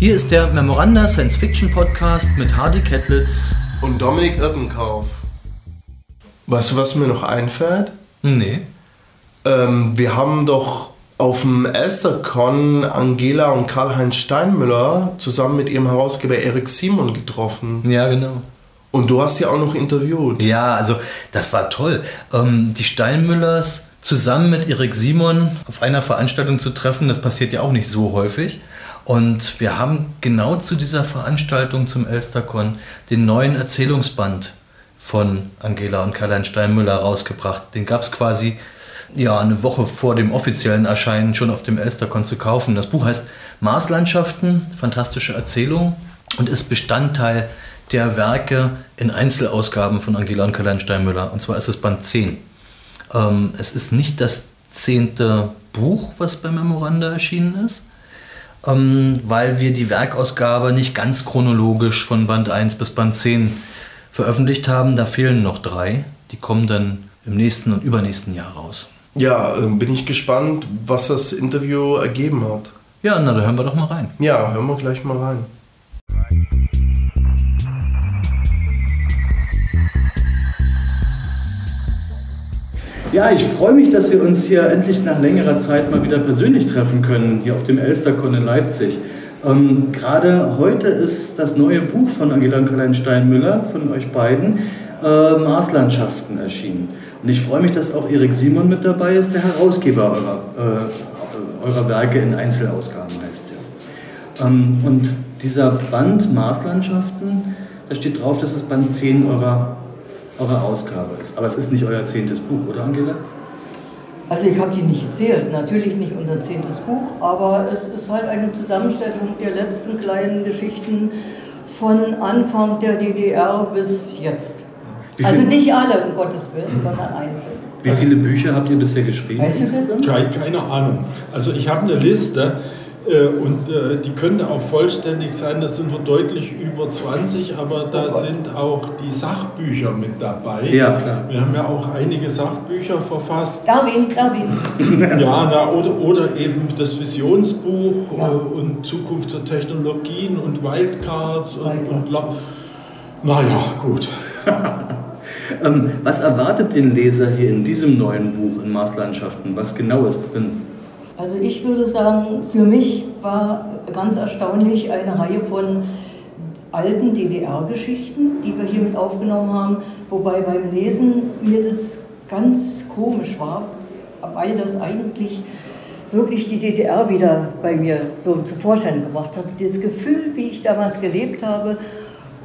Hier ist der Memoranda Science Fiction Podcast mit Hardy Kettlitz und Dominik Irkenkauf. Weißt du, was mir noch einfällt? Nee. Ähm, wir haben doch auf dem Elstercon Angela und Karl-Heinz Steinmüller zusammen mit ihrem Herausgeber Erik Simon getroffen. Ja, genau. Und du hast sie auch noch interviewt. Ja, also das war toll. Ähm, die Steinmüllers zusammen mit Erik Simon auf einer Veranstaltung zu treffen, das passiert ja auch nicht so häufig. Und wir haben genau zu dieser Veranstaltung zum Elstercon den neuen Erzählungsband von Angela und Karl-Heinz Steinmüller rausgebracht. Den gab es quasi ja, eine Woche vor dem offiziellen Erscheinen schon auf dem Elstercon zu kaufen. Das Buch heißt Marslandschaften, fantastische Erzählung und ist Bestandteil der Werke in Einzelausgaben von Angela und Karl-Heinz Steinmüller. Und zwar ist es Band 10. Ähm, es ist nicht das zehnte Buch, was bei Memoranda erschienen ist, ähm, weil wir die Werkausgabe nicht ganz chronologisch von Band 1 bis Band 10 veröffentlicht haben. Da fehlen noch drei. Die kommen dann im nächsten und übernächsten Jahr raus. Ja, ähm, bin ich gespannt, was das Interview ergeben hat. Ja, na, da hören wir doch mal rein. Ja, hören wir gleich mal rein. Ja, ich freue mich, dass wir uns hier endlich nach längerer Zeit mal wieder persönlich treffen können, hier auf dem Elstercon in Leipzig. Ähm, Gerade heute ist das neue Buch von Angela Karl Steinmüller, von euch beiden, äh, Marslandschaften erschienen. Und ich freue mich, dass auch Erik Simon mit dabei ist, der Herausgeber eurer, äh, eurer Werke in Einzelausgaben heißt es ja. Ähm, und dieser Band Marslandschaften, da steht drauf, dass es Band 10 eurer, eurer Ausgabe ist. Aber es ist nicht euer zehntes Buch, oder Angela? Also ich habe die nicht gezählt, natürlich nicht unser zehntes Buch, aber es ist halt eine Zusammenstellung der letzten kleinen Geschichten von Anfang der DDR bis jetzt. Also nicht alle, um Gottes Willen, sondern einzeln. Wie viele Bücher habt ihr bisher geschrieben? Weißt du? Keine, keine Ahnung. Also ich habe eine Liste und äh, die könnte auch vollständig sein. Das sind wir deutlich über 20, aber da oh sind auch die Sachbücher mit dabei. Ja, klar. Wir haben ja auch einige Sachbücher verfasst. Darwin, Darwin. ja, na, oder, oder eben das Visionsbuch ja. äh, und Zukunft der Technologien und Wildcards. Und, und naja, gut. Ähm, was erwartet den Leser hier in diesem neuen Buch in Marslandschaften? Was genau ist drin? Also ich würde sagen, für mich war ganz erstaunlich eine Reihe von alten DDR-Geschichten, die wir hier mit aufgenommen haben, wobei beim Lesen mir das ganz komisch war, weil das eigentlich wirklich die DDR wieder bei mir so zum Vorschein gebracht hat. Das Gefühl, wie ich damals gelebt habe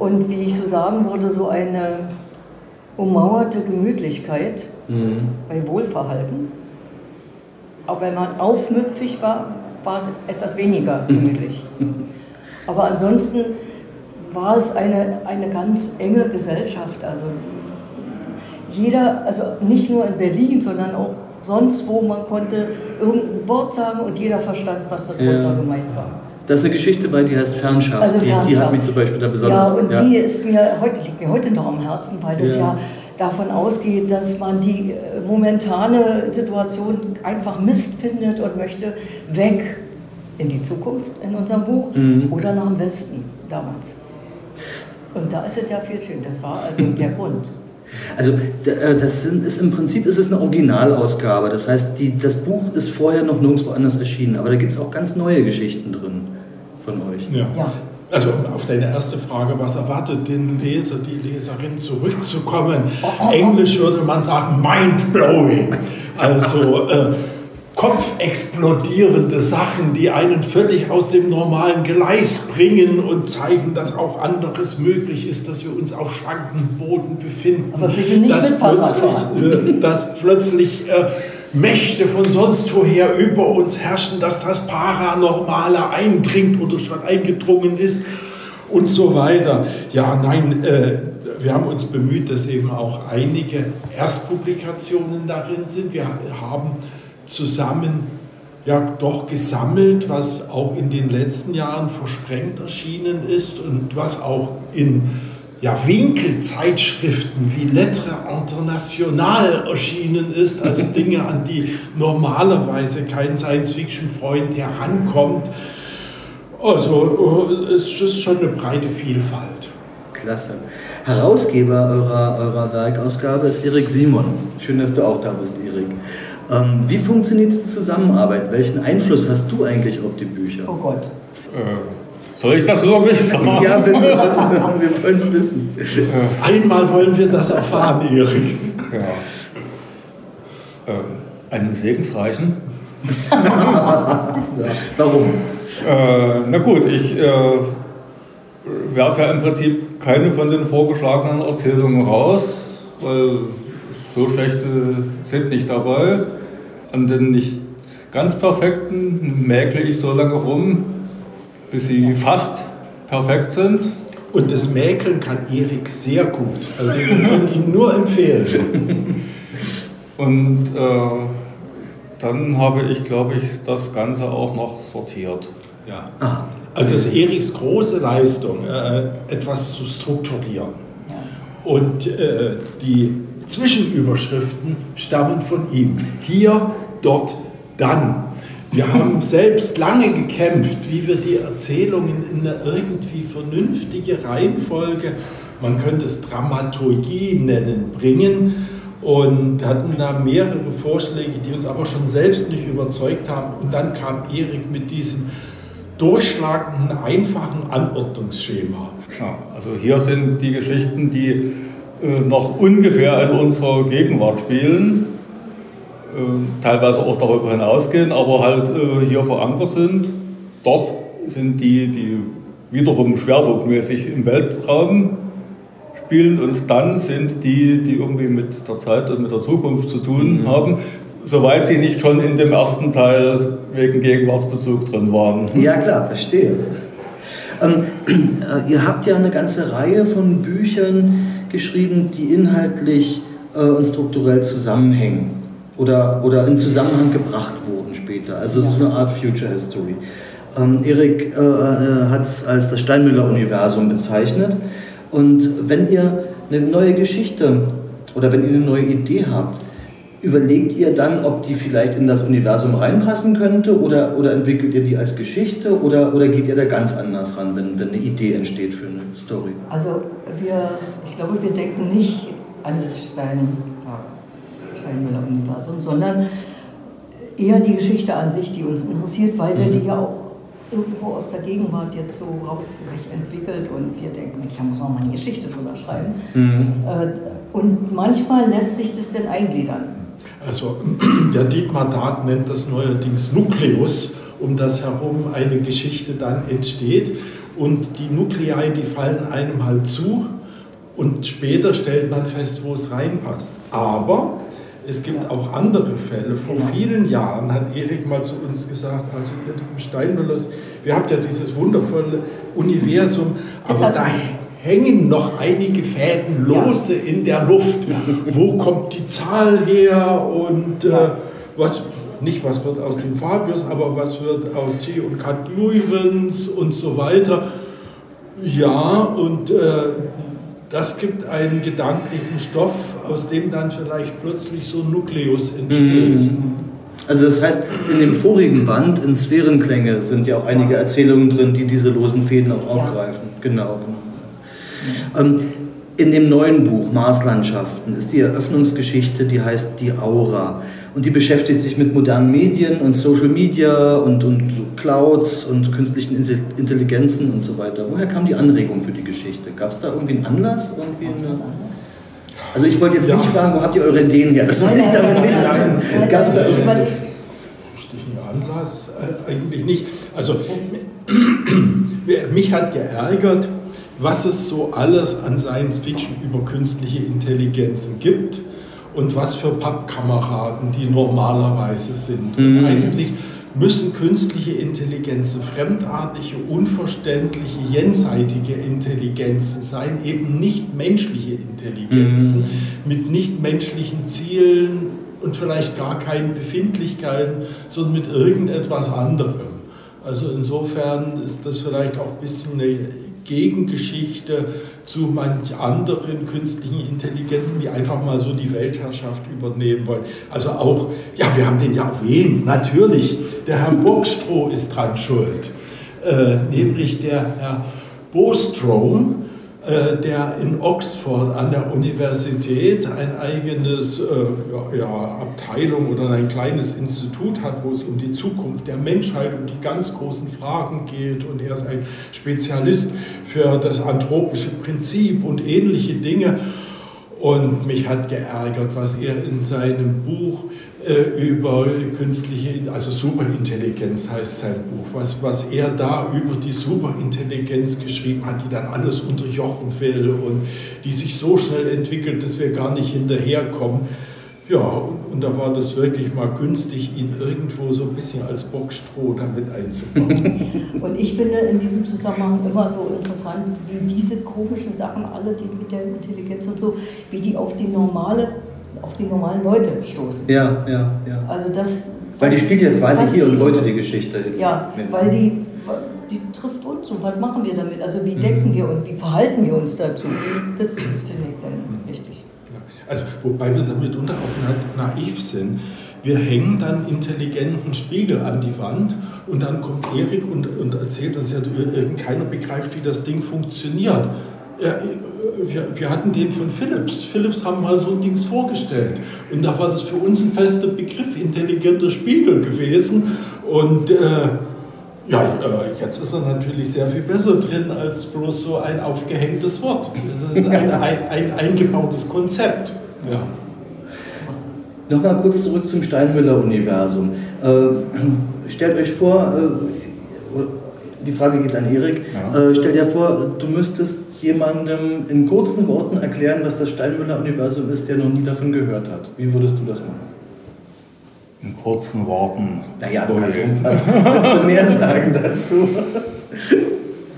und wie ich so sagen würde, so eine ummauerte Gemütlichkeit mhm. bei Wohlverhalten. Auch wenn man aufmüpfig war, war es etwas weniger mhm. gemütlich. Aber ansonsten war es eine, eine ganz enge Gesellschaft. Also jeder, also nicht nur in Berlin, sondern auch sonst wo, man konnte irgendein Wort sagen und jeder verstand, was darunter ja. gemeint war. Da ist eine Geschichte bei, die heißt Fernschaft. Also Fernschaft. Die, die, hat mich zum Beispiel da besonders. Ja, und ja. die ist mir heute, liegt mir heute noch am Herzen, weil das ja, ja davon ausgeht, dass man die äh, momentane Situation einfach Mist findet und möchte weg in die Zukunft in unserem Buch mhm. oder nach dem Westen damals. Und da ist es ja viel schön. Das war also der Grund. Also äh, das ist im Prinzip ist es eine Originalausgabe. Das heißt, die, das Buch ist vorher noch nirgendwo anders erschienen, aber da gibt es auch ganz neue Geschichten drin von euch. Ja. ja. Also auf deine erste Frage, was erwartet den Leser, die Leserin zurückzukommen? Englisch würde man sagen mind-blowing. Also äh, kopfexplodierende Sachen, die einen völlig aus dem normalen Gleis bringen und zeigen, dass auch anderes möglich ist, dass wir uns auf schwankendem Boden befinden. Aber bitte nicht dass mit plötzlich, äh, dass plötzlich äh, Mächte von sonst woher über uns herrschen, dass das Paranormale eindringt oder schon eingedrungen ist und so weiter. Ja, nein, äh, wir haben uns bemüht, dass eben auch einige Erstpublikationen darin sind. Wir haben zusammen ja doch gesammelt, was auch in den letzten Jahren versprengt erschienen ist und was auch in ja, Winkelzeitschriften wie Lettre International erschienen ist, also Dinge, an die normalerweise kein Science-Fiction-Freund herankommt. Also äh, es ist schon eine breite Vielfalt. Klasse. Herausgeber eurer, eurer Werkausgabe ist Erik Simon. Schön, dass du auch da bist, Erik. Ähm, wie funktioniert die Zusammenarbeit? Welchen Einfluss hast du eigentlich auf die Bücher? Oh Gott. Äh, soll ich das wirklich sagen? ja, bitte, bitte, wir wollen es wissen. Einmal wollen wir das erfahren, Erik. Ja. Äh, einen segensreichen. ja. Warum? Äh, na gut, ich äh, werfe ja im Prinzip keine von den vorgeschlagenen Erzählungen raus, weil so schlechte sind nicht dabei. An den nicht ganz perfekten mäkle ich so lange rum, bis sie fast perfekt sind. Und das Mäkeln kann Erik sehr gut. Also wir können ihn nur empfehlen. Und äh, dann habe ich, glaube ich, das Ganze auch noch sortiert. Ja. Also das ist Eriks große Leistung, äh, etwas zu strukturieren. Und äh, die Zwischenüberschriften stammen von ihm. Hier, dort, dann. Wir haben selbst lange gekämpft, wie wir die Erzählungen in eine irgendwie vernünftige Reihenfolge, man könnte es Dramaturgie nennen, bringen und hatten da mehrere Vorschläge, die uns aber schon selbst nicht überzeugt haben. Und dann kam Erik mit diesem durchschlagenden, einfachen Anordnungsschema. Ja, also hier sind die Geschichten, die äh, noch ungefähr in unserer Gegenwart spielen, teilweise auch darüber hinausgehen, aber halt äh, hier verankert sind. Dort sind die, die wiederum schwerpunktmäßig im Weltraum spielen und dann sind die, die irgendwie mit der Zeit und mit der Zukunft zu tun mhm. haben, soweit sie nicht schon in dem ersten Teil wegen Gegenwartsbezug drin waren. Ja klar, verstehe. Ähm, äh, ihr habt ja eine ganze Reihe von Büchern geschrieben, die inhaltlich äh, und strukturell zusammenhängen oder, oder in Zusammenhang gebracht wurden später. Also ja. so eine Art Future History. Ähm, Erik äh, äh, hat es als das Steinmüller-Universum bezeichnet. Und wenn ihr eine neue Geschichte oder wenn ihr eine neue Idee habt, überlegt ihr dann, ob die vielleicht in das Universum reinpassen könnte oder, oder entwickelt ihr die als Geschichte oder, oder geht ihr da ganz anders ran, wenn, wenn eine Idee entsteht für eine Story? Also wir, ich glaube, wir denken nicht an das Stein, Steinmüller-Universum, sondern eher die Geschichte an sich, die uns interessiert, weil wir mhm. die ja auch irgendwo aus der Gegenwart jetzt so raus sich entwickelt und wir denken, Mensch, da muss man mal eine Geschichte drüber schreiben. Mhm. Äh, und manchmal lässt sich das denn eingliedern. Also der Dietmar Dart nennt das neuerdings Nukleus, um das herum eine Geschichte dann entsteht. Und die Nuklei, die fallen einem halt zu und später stellt man fest, wo es reinpasst. Aber es gibt auch andere Fälle. Vor genau. vielen Jahren hat Erik mal zu uns gesagt, also ihr lieben Steinmüllers, wir habt ja dieses wundervolle Universum, aber da hängen noch einige Fäden lose in der Luft. Wo kommt die Zahl her und äh, was, nicht was wird aus dem Fabius, aber was wird aus G und Cat Luyvens und so weiter. Ja, und äh, das gibt einen gedanklichen Stoff, aus dem dann vielleicht plötzlich so ein Nukleus entsteht. Mhm. Also das heißt, in dem vorigen Band, in Sphärenklänge, sind ja auch einige Erzählungen drin, die diese losen Fäden auch aufgreifen. Genau. Ähm, in dem neuen Buch Marslandschaften ist die Eröffnungsgeschichte, die heißt Die Aura. Und die beschäftigt sich mit modernen Medien und Social Media und, und Clouds und künstlichen Intelligenzen und so weiter. Woher kam die Anregung für die Geschichte? Gab es da irgendwie einen Anlass? Irgendwie eine also ich wollte jetzt ja. nicht fragen, wo habt ihr eure Ideen her? Das soll ich damit nicht sagen. Gab es da irgendwie... Richtigen Anlass? Äh, eigentlich nicht. Also mich hat geärgert, was es so alles an Science Fiction über künstliche Intelligenzen gibt und was für Pappkameraden die normalerweise sind. Mhm. Eigentlich müssen künstliche Intelligenzen fremdartige, unverständliche, jenseitige Intelligenzen sein, eben nicht menschliche Intelligenzen mhm. mit nichtmenschlichen Zielen und vielleicht gar keinen Befindlichkeiten, sondern mit irgendetwas anderem. Also insofern ist das vielleicht auch ein bisschen eine Gegengeschichte zu manch anderen künstlichen Intelligenzen, die einfach mal so die Weltherrschaft übernehmen wollen. Also auch, ja, wir haben den ja erwähnt, natürlich, der Herr Bockstroh ist dran schuld. äh, nämlich der Herr Bostrom, der in Oxford an der Universität ein eigenes äh, ja, Abteilung oder ein kleines Institut hat, wo es um die Zukunft der Menschheit, um die ganz großen Fragen geht. Und er ist ein Spezialist für das anthropische Prinzip und ähnliche Dinge. Und mich hat geärgert, was er in seinem Buch äh, über künstliche, also Superintelligenz heißt sein Buch, was, was er da über die Superintelligenz geschrieben hat, die dann alles unterjochen will und die sich so schnell entwickelt, dass wir gar nicht hinterherkommen. Ja, und da war das wirklich mal günstig, ihn irgendwo so ein bisschen als Bockstroh damit einzubauen. Und ich finde in diesem Zusammenhang immer so interessant, wie diese komischen Sachen, alle die mit der Intelligenz und so, wie die auf die normale auf die normalen Leute stoßen. Ja, ja, ja. Also das. Weil die spielt ja quasi hier und heute die Geschichte. Ja, mit. weil die, die trifft uns und was machen wir damit? Also wie mhm. denken wir und wie verhalten wir uns dazu? Das, das finde ich dann wichtig. Also wobei wir damit unter auch naiv sind. Wir hängen dann intelligenten Spiegel an die Wand und dann kommt Erik und, und erzählt uns ja, keiner begreift, wie das Ding funktioniert. Ja, wir, hatten den von Philips. Philips haben mal so ein Dings vorgestellt. Und da war das für uns ein fester Begriff, intelligenter Spiegel gewesen. Und äh, ja, äh, jetzt ist er natürlich sehr viel besser drin als bloß so ein aufgehängtes Wort. Das ist ein, ein, ein eingebautes Konzept. Ja. Nochmal kurz zurück zum Steinmüller-Universum. Äh, stellt euch vor, äh, die Frage geht an Erik, ja. äh, stell dir vor, du müsstest jemandem in kurzen Worten erklären, was das Steinmüller-Universum ist, der noch nie davon gehört hat. Wie würdest du das machen? In kurzen Worten. Naja, du kannst, kannst du mehr sagen dazu.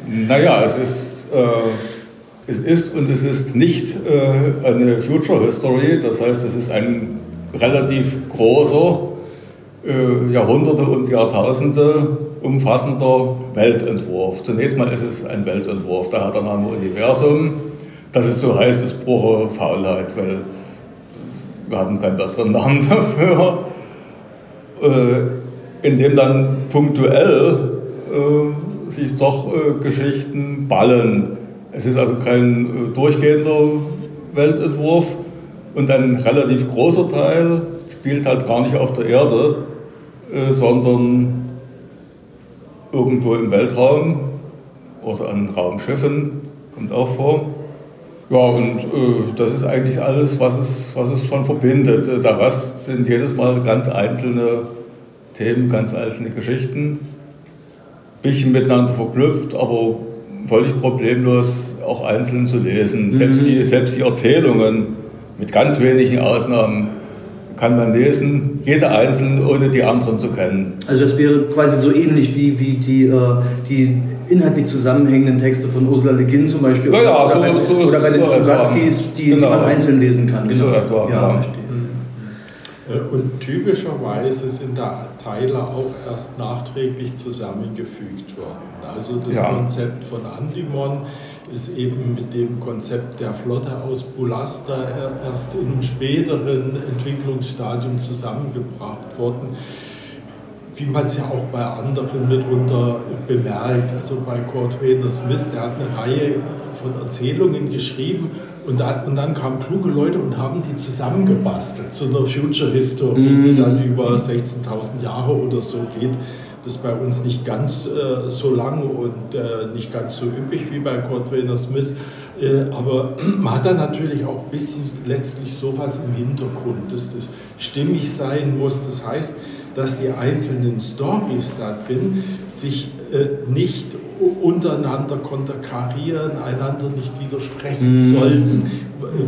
Naja, es ist, äh, es ist und es ist nicht äh, eine Future History, das heißt, es ist ein relativ großer, äh, Jahrhunderte und Jahrtausende umfassender Weltentwurf. Zunächst mal ist es ein Weltentwurf, da hat er Name Universum. Dass es so heißt, ist pure Faulheit, weil wir hatten keinen besseren Namen dafür. Äh, in dem dann punktuell äh, sich doch äh, Geschichten ballen. Es ist also kein durchgehender Weltentwurf und ein relativ großer Teil spielt halt gar nicht auf der Erde, sondern irgendwo im Weltraum oder an Raumschiffen, kommt auch vor. Ja, und äh, das ist eigentlich alles, was es, was es schon verbindet. Der Rest sind jedes Mal ganz einzelne Themen, ganz einzelne Geschichten. Bisschen miteinander verknüpft, aber völlig problemlos auch einzeln zu lesen. Mhm. Selbst, die, selbst die Erzählungen mit ganz wenigen Ausnahmen kann man lesen, jeder einzeln, ohne die anderen zu kennen. Also das wäre quasi so ähnlich wie, wie die, äh, die inhaltlich zusammenhängenden Texte von Ursula Le Guin zum Beispiel. Ja, ja, oder, so, bei, so oder bei den so Strugatskis, die, genau. die, man einzeln lesen kann. Genau. So etwa, ja, verstehe. Äh, und typischerweise sind da Teile auch erst nachträglich zusammengefügt worden. Also das ja. Konzept von Andimon ist eben mit dem Konzept der Flotte aus Bulasta erst in einem späteren Entwicklungsstadium zusammengebracht worden, wie man es ja auch bei anderen mitunter bemerkt. Also bei Kurt Wader Smith, der hat eine Reihe von Erzählungen geschrieben und, da, und dann kamen kluge Leute und haben die zusammengebastelt zu einer Future History, mm. die dann über 16.000 Jahre oder so geht. Das ist bei uns nicht ganz äh, so lang und äh, nicht ganz so üppig wie bei Kurt Wayner Smith. Äh, aber man hat dann natürlich auch ein bisschen letztlich sowas im Hintergrund, dass das stimmig sein muss. Das heißt, dass die einzelnen Stories da drin sich äh, nicht untereinander konterkarieren, einander nicht widersprechen mhm. sollten,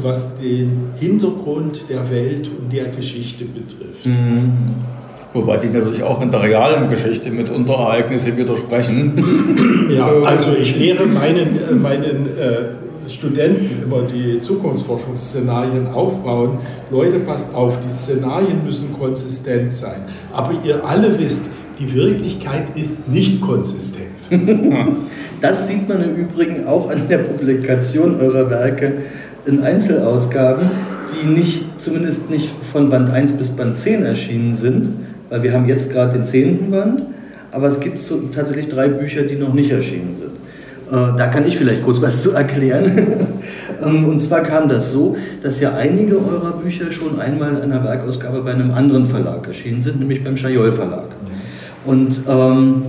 was den Hintergrund der Welt und der Geschichte betrifft. Mhm. Wobei sich natürlich auch in der realen Geschichte mit Unterereignisse widersprechen. Ja, also ich lehre meinen, äh, meinen äh, Studenten immer die Zukunftsforschungsszenarien aufbauen. Leute, passt auf, die Szenarien müssen konsistent sein. Aber ihr alle wisst, die Wirklichkeit ist nicht konsistent. Das sieht man im Übrigen auch an der Publikation eurer Werke in Einzelausgaben, die nicht, zumindest nicht von Band 1 bis Band 10 erschienen sind, weil wir haben jetzt gerade den 10. Band, aber es gibt so tatsächlich drei Bücher, die noch nicht erschienen sind. Äh, da kann ich vielleicht kurz was zu erklären. Ähm, und zwar kam das so, dass ja einige eurer Bücher schon einmal in einer Werkausgabe bei einem anderen Verlag erschienen sind, nämlich beim Schajol Verlag. Und ähm,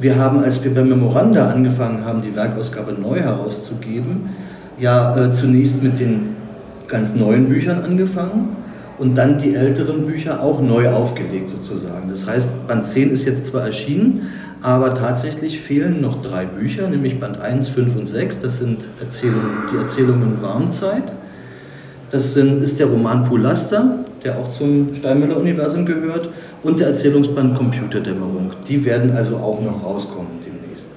wir haben, als wir beim Memoranda angefangen haben, die Werkausgabe neu herauszugeben, ja äh, zunächst mit den ganz neuen Büchern angefangen und dann die älteren Bücher auch neu aufgelegt sozusagen. Das heißt, Band 10 ist jetzt zwar erschienen, aber tatsächlich fehlen noch drei Bücher, nämlich Band 1, 5 und 6. Das sind Erzählungen, die Erzählungen Warmzeit. Das sind, ist der Roman Pulaster, der auch zum Steinmüller-Universum gehört, und der Erzählungsband Computerdämmerung. Die werden also auch noch rauskommen demnächst.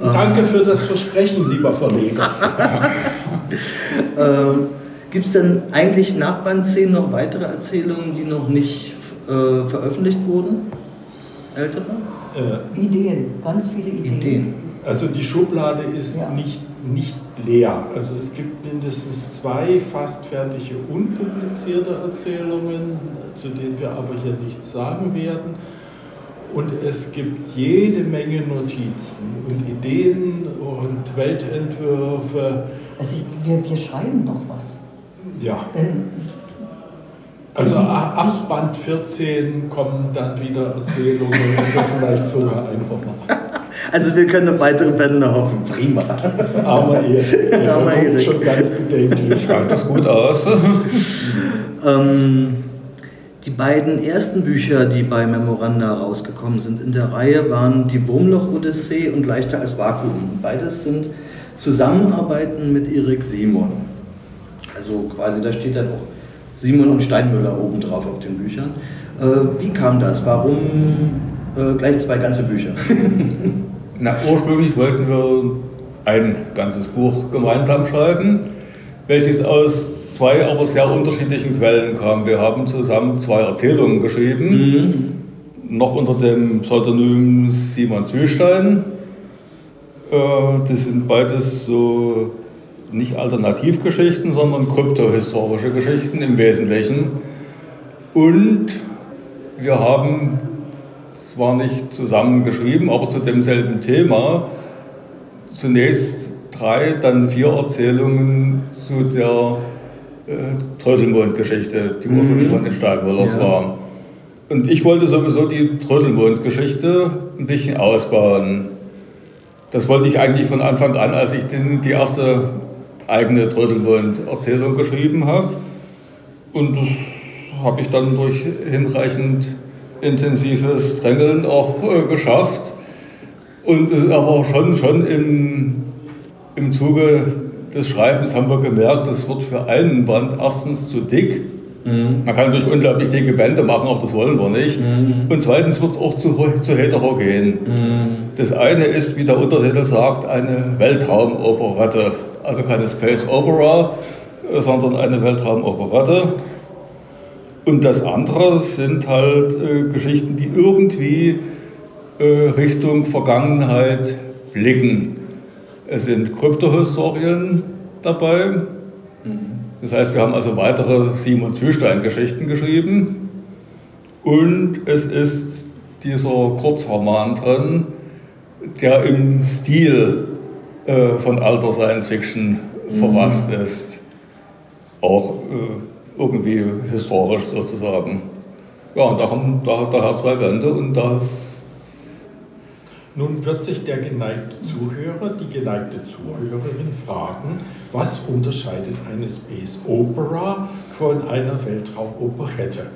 Danke ähm, für das Versprechen, lieber Verleger. ähm, Gibt es denn eigentlich nach Band 10 noch weitere Erzählungen, die noch nicht äh, veröffentlicht wurden? Ältere? Äh, Ideen, ganz viele Ideen. Ideen. Also die Schublade ist ja. nicht, nicht leer. Also es gibt mindestens zwei fast fertige unpublizierte Erzählungen, zu denen wir aber hier nichts sagen werden. Und es gibt jede Menge Notizen und Ideen und Weltentwürfe. Also wir, wir schreiben noch was. Ja. Wenn, also ab Band 14 kommen dann wieder Erzählungen oder vielleicht sogar ein Roman. Also wir können auf weitere Bände hoffen. Prima. Aber Erik. Armer Erik. Schon ganz bedenklich. Schaut das gut aus. ähm, die beiden ersten Bücher, die bei Memoranda rausgekommen sind in der Reihe, waren Die Wurmloch-Odyssee und Leichter als Vakuum. Beides sind Zusammenarbeiten mit Erik Simon. Also quasi, da steht dann auch Simon und Steinmüller oben drauf auf den Büchern. Äh, wie kam das? Warum äh, gleich zwei ganze Bücher? Na, ursprünglich wollten wir ein ganzes Buch gemeinsam schreiben, welches aus zwei aber sehr unterschiedlichen Quellen kam. Wir haben zusammen zwei Erzählungen geschrieben, mhm. noch unter dem Pseudonym Simon Zwiestein. Äh, das sind beides so nicht Alternativgeschichten, sondern kryptohistorische Geschichten im Wesentlichen. Und wir haben zwar nicht zusammen geschrieben, aber zu demselben Thema zunächst drei, dann vier Erzählungen zu der äh, Trödelmond-Geschichte, die ursprünglich mhm. von den Stahlmüllers ja. war. Und ich wollte sowieso die Trödelmond-Geschichte ein bisschen ausbauen. Das wollte ich eigentlich von Anfang an, als ich den, die erste eigene Trödelmond-Erzählung geschrieben habe. Und das habe ich dann durch hinreichend intensives Drängeln auch äh, geschafft. Und aber schon, schon im, im Zuge des Schreibens haben wir gemerkt, das wird für einen Band erstens zu dick. Mhm. Man kann natürlich unglaublich dicke Bände machen, auch das wollen wir nicht. Mhm. Und zweitens wird es auch zu, zu heterogen. Mhm. Das eine ist, wie der Untertitel sagt, eine Weltraumoperette also keine Space Opera, sondern eine Weltraumoperette. Und das andere sind halt äh, Geschichten, die irgendwie äh, Richtung Vergangenheit blicken. Es sind Kryptohistorien dabei. Mhm. Das heißt, wir haben also weitere Simon Zwiestein-Geschichten geschrieben. Und es ist dieser Kurzroman drin, der im Stil äh, von alter Science Fiction mhm. verfasst ist. Auch äh, irgendwie historisch sozusagen. Ja, und da haben da, daher zwei Wände und da. Nun wird sich der geneigte Zuhörer, die geneigte Zuhörerin fragen, was unterscheidet eine Space Opera von einer Weltraumoperette?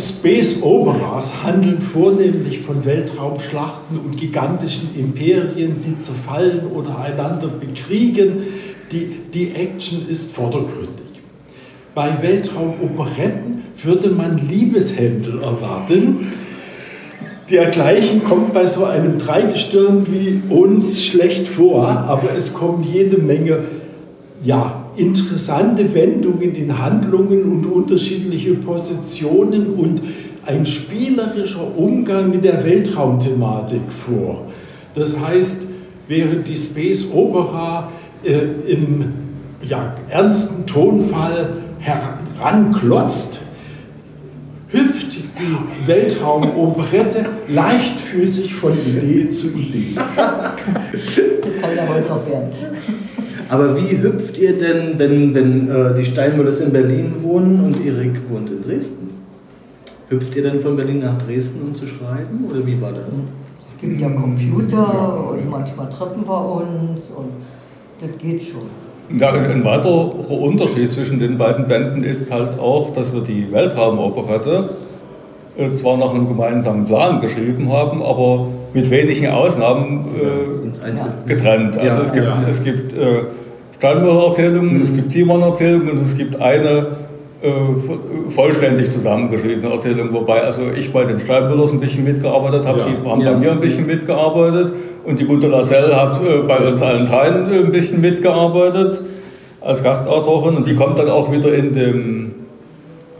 Space Operas handeln vornehmlich von Weltraumschlachten und gigantischen Imperien, die zerfallen oder einander bekriegen. Die, die Action ist vordergründig. Bei Weltraumoperetten würde man Liebeshändel erwarten. Dergleichen kommt bei so einem Dreigestirn wie uns schlecht vor, aber es kommen jede Menge ja, interessante Wendungen in Handlungen und unterschiedliche Positionen und ein spielerischer Umgang mit der Weltraumthematik vor. Das heißt, während die Space Opera äh, im ja, ernsten Tonfall heranklotzt, hüpft die Weltraumoperette leichtfüßig von Idee zu Idee. Das kann ja heute noch werden. Aber wie hüpft ihr denn, wenn, wenn äh, die Steinmüllers in Berlin wohnen und Erik wohnt in Dresden? Hüpft ihr dann von Berlin nach Dresden, um zu schreiben? Oder wie war das? Es gibt ja Computer und manchmal treffen wir uns und das geht schon. Ja, ein weiterer Unterschied zwischen den beiden Bänden ist halt auch, dass wir die Weltraumoperette zwar nach einem gemeinsamen Plan geschrieben haben, aber mit wenigen Ausnahmen äh, getrennt. Also Ja, es gibt, ja. es gibt äh, Steinmüller-Erzählungen, es gibt Timon-Erzählungen und es gibt eine äh, vo- vollständig zusammengeschriebene Erzählung, wobei also ich bei den Steinmüllers ein bisschen mitgearbeitet habe, Ja. sie haben bei mir ein bisschen mitgearbeitet und die gute Lascelle hat äh, bei uns allen dreien äh, ein bisschen mitgearbeitet als Gastautorin und die kommt dann auch wieder in dem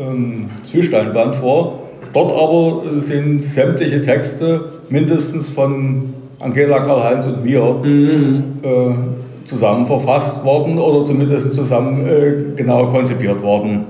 ähm, Zwiesteinband vor. Dort aber sind sämtliche Texte mindestens von Angela Karl-Heinz und mir äh, zusammen verfasst worden oder zumindest zusammen äh, genau konzipiert worden.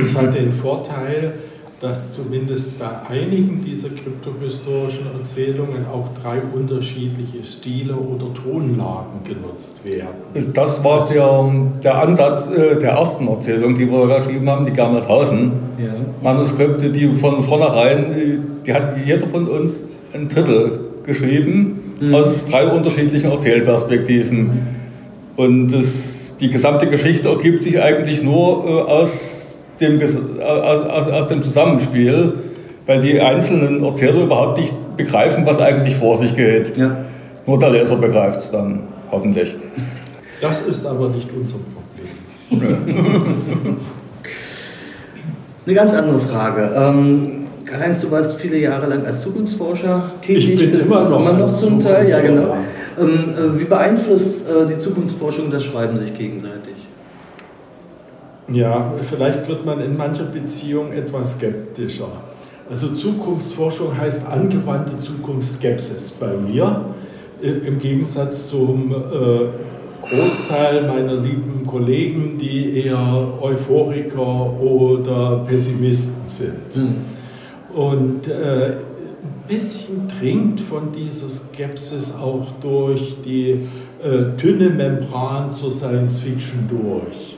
Das hat den Vorteil, dass zumindest bei einigen dieser kryptohistorischen Erzählungen auch drei unterschiedliche Stile oder Tonlagen genutzt werden. Das war der, der Ansatz äh, der ersten Erzählung, die wir geschrieben haben, die Germelshausen. Ja. Manuskripte, die von vornherein, äh, die hat jeder von uns ein Drittel geschrieben, aus drei unterschiedlichen Erzählperspektiven. Und das, die gesamte Geschichte ergibt sich eigentlich nur äh, aus, dem, aus, aus, dem Zusammenspiel, weil die einzelnen Erzähler überhaupt nicht begreifen, was eigentlich vor sich geht. Ja. Nur der Leser begreift es dann, hoffentlich. Das ist aber nicht unser Problem. Eine ganz andere Frage. Ähm, Karl-Heinz, du warst viele Jahre lang als Zukunftsforscher tätig. Ich bin bist immer noch immer noch zum Teil, ja genau. Ähm, äh, wie beeinflusst äh, die Zukunftsforschung das Schreiben sich gegenseitig? Ja, vielleicht wird man in mancher Beziehung etwas skeptischer. Also Zukunftsforschung heißt angewandte Zukunftsskepsis bei mir, äh, im Gegensatz zum äh, Großteil meiner lieben Kollegen, die eher Euphoriker oder Pessimisten sind. Und äh, ein bisschen dringt von dieser Skepsis auch durch die äh, dünne Membran zur Science Fiction durch.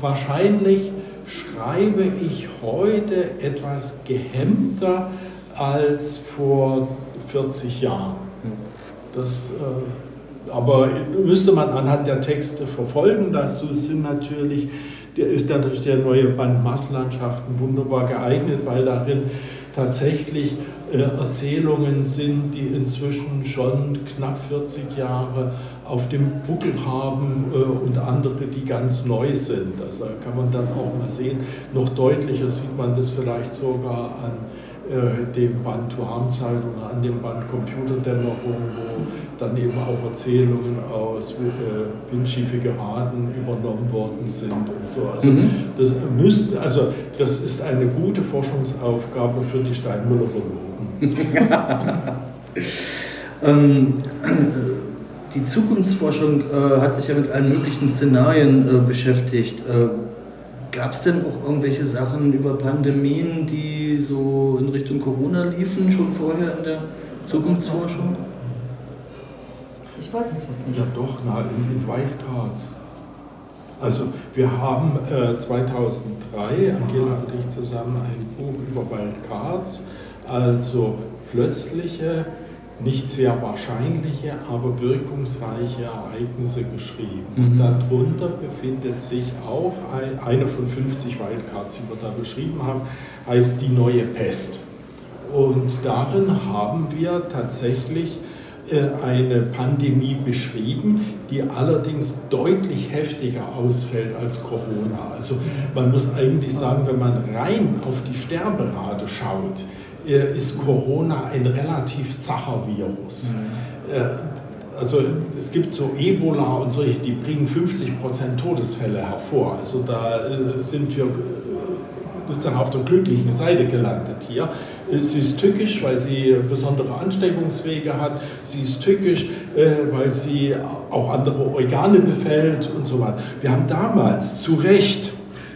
Wahrscheinlich schreibe ich heute etwas gehemmter als vor 40 Jahren. Das, äh, aber müsste man anhand der Texte verfolgen. Dazu sind natürlich, ist natürlich der neue Band Masslandschaften wunderbar geeignet, weil darin tatsächlich äh, Erzählungen sind, die inzwischen schon knapp 40 Jahre auf dem Buckel haben äh, und andere, die ganz neu sind. Also kann man dann auch mal sehen, noch deutlicher sieht man das vielleicht sogar an äh, dem Band Warmzeit oder an dem Band Computerdämmerung, wo dann eben auch Erzählungen aus äh, windschiefe Geraden übernommen worden sind und so. Also, das müsste, also das ist eine gute Forschungsaufgabe für die Steinmüller-Biologen. Ähm, die Zukunftsforschung äh, hat sich ja mit allen möglichen Szenarien äh, beschäftigt. Äh, Gab es denn auch irgendwelche Sachen über Pandemien, die so in Richtung Corona liefen, schon vorher in der Zukunftsforschung? Ich weiß es jetzt nicht. Ja doch, na, in, in Wildcards. Also wir haben äh, 2003, Angela und ich zusammen, ein Buch über Wildcards, also plötzliche, nicht sehr wahrscheinliche, aber wirkungsreiche Ereignisse geschrieben. Und darunter befindet sich auch ein, eine von 50 Wildcards, die wir da beschrieben haben, heißt Die neue Pest. Und darin haben wir tatsächlich äh, eine Pandemie beschrieben, die allerdings deutlich heftiger ausfällt als Corona. Also man muss eigentlich sagen, wenn man rein auf die Sterberate schaut, ist Corona ein relativ zacher Virus. Äh, Also es gibt so Ebola und solche, die bringen 50% Todesfälle hervor. Also da äh, sind wir äh, sozusagen auf der glücklichen Seite gelandet hier. Sie ist tückisch, weil sie besondere Ansteckungswege hat. Sie ist tückisch, äh, weil sie auch andere Organe befällt und so weiter. Wir haben damals zu Recht,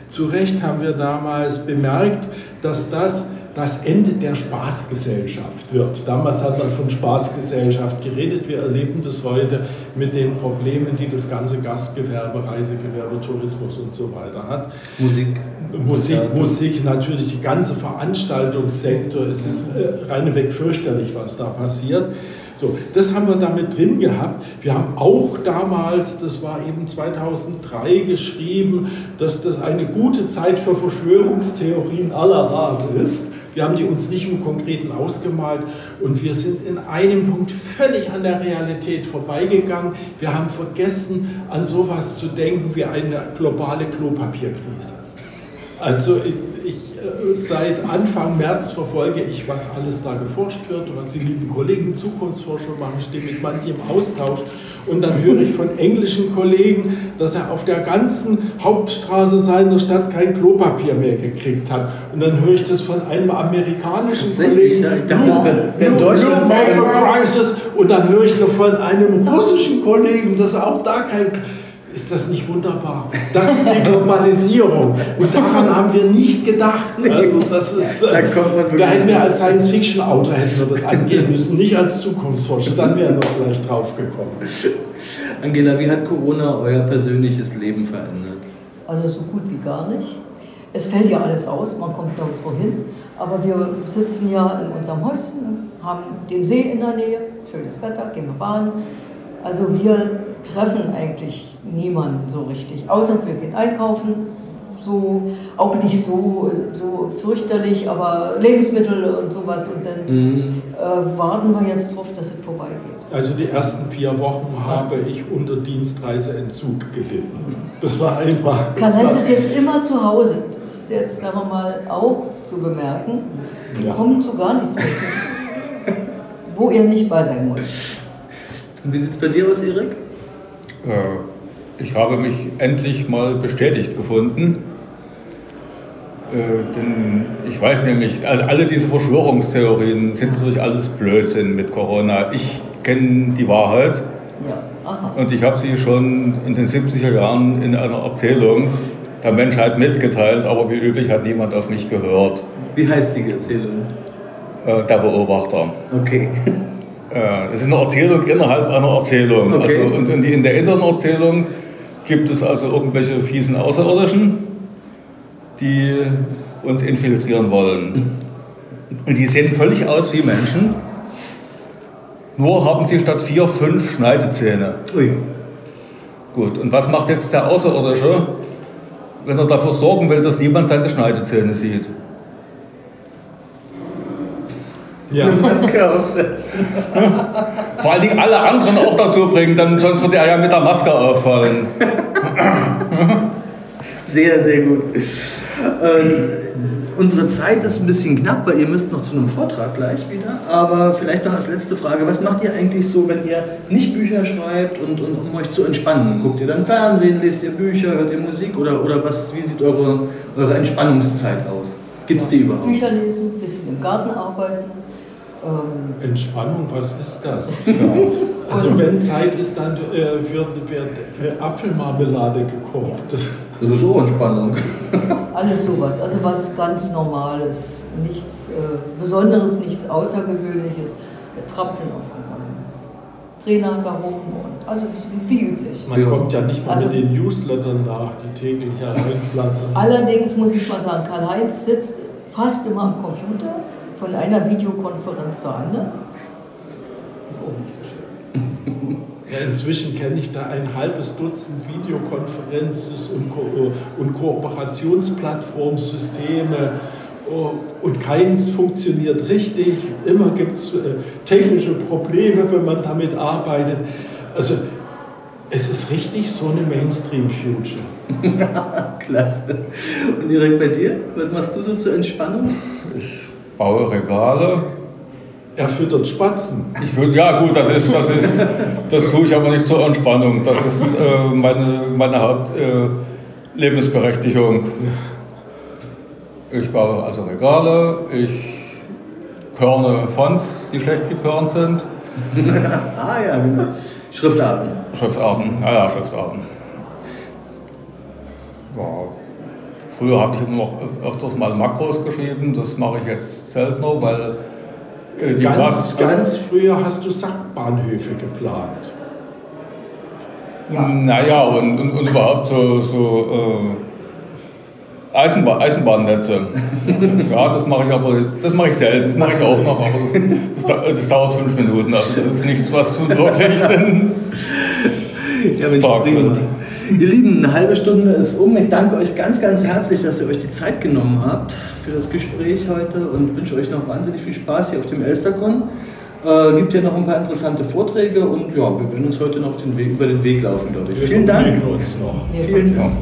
zu Recht haben wir damals bemerkt, dass das das Ende der Spaßgesellschaft wird. Damals hat man von Spaßgesellschaft geredet. Wir erleben das heute mit den Problemen, die das ganze Gastgewerbe, Reisegewerbe, Tourismus und so weiter hat. Musik. Musik, Musik, natürlich, die ganze Veranstaltungssektor. Es ist äh, reineweg fürchterlich, was da passiert. So, das haben wir damit drin gehabt. Wir haben auch damals, das war eben 2003 geschrieben, dass das eine gute Zeit für Verschwörungstheorien aller Art ist. Wir haben die uns nicht im Konkreten ausgemalt und wir sind in einem Punkt völlig an der Realität vorbeigegangen. Wir haben vergessen, an sowas zu denken wie eine globale Klopapierkrise. Also seit Anfang März verfolge ich, was alles da geforscht wird, was die lieben Kollegen Zukunftsforscher machen, stehe mit manchem Austausch. Und dann höre ich von englischen Kollegen, dass er auf der ganzen Hauptstraße seiner Stadt kein Klopapier mehr gekriegt hat. Und dann höre ich das von einem amerikanischen Kollegen, ja, das wäre wär Deutschland. Crisis. Und dann höre ich noch von einem russischen Kollegen, dass auch da kein ist das nicht wunderbar? Das ist die Globalisierung. Und daran haben wir nicht gedacht. Also das ist, da, da hätten wir als Science-Fiction-Autor hätten wir das angehen müssen, nicht als Zukunftsforscher. Dann wären wir vielleicht drauf gekommen. Angela, wie hat Corona euer persönliches Leben verändert? Also so gut wie gar nicht. Es fällt ja alles aus, man kommt nirgendwo hin. Aber wir sitzen ja in unserem Häuschen, haben den See in der Nähe, schönes Wetter, gehen wir Bahn. Also wir treffen eigentlich niemanden so richtig, außer wir gehen einkaufen, so auch nicht so, so fürchterlich, aber Lebensmittel und sowas und dann mhm. äh, warten wir jetzt darauf, dass es vorbeigeht. Also die ersten vier Wochen habe ich unter Dienstreiseentzug gelitten. Das war einfach. Karl-Heinz ist jetzt immer zu Hause. Das ist jetzt, sagen wir mal, auch zu bemerken. Wir ja. kommen zu gar nichts mehr, wo er nicht bei sein muss. Und wie sieht es bei dir aus, Erik? Äh, ich habe mich endlich mal bestätigt gefunden. Äh, denn ich weiß nämlich, also alle diese Verschwörungstheorien sind natürlich alles Blödsinn mit Corona. Ich kenne die Wahrheit. Ja. Und ich habe sie schon in den 70er Jahren in einer Erzählung der Menschheit mitgeteilt, aber wie üblich hat niemand auf mich gehört. Wie heißt die Erzählung? Äh, der Beobachter. Okay. Es ist eine Erzählung innerhalb einer Erzählung. Okay. Also, und in der inneren Erzählung gibt es also irgendwelche fiesen Außerirdischen, die uns infiltrieren wollen. Und die sehen völlig aus wie Menschen, nur haben sie statt vier fünf Schneidezähne. Ui. Gut, und was macht jetzt der Außerirdische, wenn er dafür sorgen will, dass niemand seine Schneidezähne sieht? Ja. eine Maske aufsetzen. Vor allen Dingen alle anderen auch dazu bringen, dann, sonst wird er ja mit der Maske auffallen. Sehr, sehr gut. Ähm, unsere Zeit ist ein bisschen knapp, weil ihr müsst noch zu einem Vortrag gleich wieder. Aber vielleicht noch als letzte Frage, was macht ihr eigentlich so, wenn ihr nicht Bücher schreibt und, und um euch zu entspannen? Guckt ihr dann Fernsehen, lest ihr Bücher, hört ihr Musik oder, oder was, wie sieht eure, eure Entspannungszeit aus? Gibt es die überhaupt? Bücher lesen, ein bisschen im Garten arbeiten ähm, Entspannung, was ist das? Ja. Also wenn Zeit ist, dann äh, wird, wird äh, Apfelmarmelade gekocht. Das ist, das ist auch Entspannung. Alles sowas, also was ganz Normales, nichts äh, Besonderes, nichts Außergewöhnliches. Wir trappeln auf unserem Trainer da hoch und alles wie üblich. Man kommt ja nicht mal also, mit den Newslettern nach, die täglich hereinflattern. Allerdings muss ich mal sagen, Karl-Heinz sitzt fast immer am Computer von einer Videokonferenz zur anderen. Ist auch nicht so schön. Ja, inzwischen kenne ich da ein halbes Dutzend Videokonferenz- und, Ko und Kooperationsplattformsysteme oh, und keins funktioniert richtig. Immer gibt es äh, technische Probleme, wenn man damit arbeitet. Also es ist richtig so eine Mainstream-Future. Klasse. Und direkt bei dir? Was machst du so zur Entspannung? Ich baue Regale. Er füttert Spatzen. Ich würde, ja gut, das ist, das ist, das tue ich aber nicht zur Entspannung. Das ist äh, meine, meine Hauptlebensberechtigung. Äh, ich baue also Regale, ich körne Fonts, die schlecht gekörnt sind. ah ja, genau. Schriftarten. Schriftarten, ja, ja, Schriftarten. Ja. Früher habe ich immer noch öfters mal Makros geschrieben, das mache ich jetzt seltener, weil äh, die ganz, ganz früher hast du Sackbahnhöfe geplant. Ja. Naja, und, und, und überhaupt so, so äh, Eisenbahn, Eisenbahnnetze. ja, das mache ich aber, das mache ich selten, das mache ich auch noch, aber das, das, das, dauert fünf Minuten, also das ist nichts, was du wirklich den ja, Tag füllt. Ihr Lieben, eine halbe Stunde ist um. Ich danke euch ganz, ganz herzlich, dass ihr euch die Zeit genommen habt für das Gespräch heute und wünsche euch noch wahnsinnig viel Spaß hier auf dem Elstercon. Äh, gibt ja noch ein paar interessante Vorträge und ja, wir werden uns heute noch den Weg, über den Weg laufen, glaube ich. Vielen Dank. Uns noch. Vielen Dank.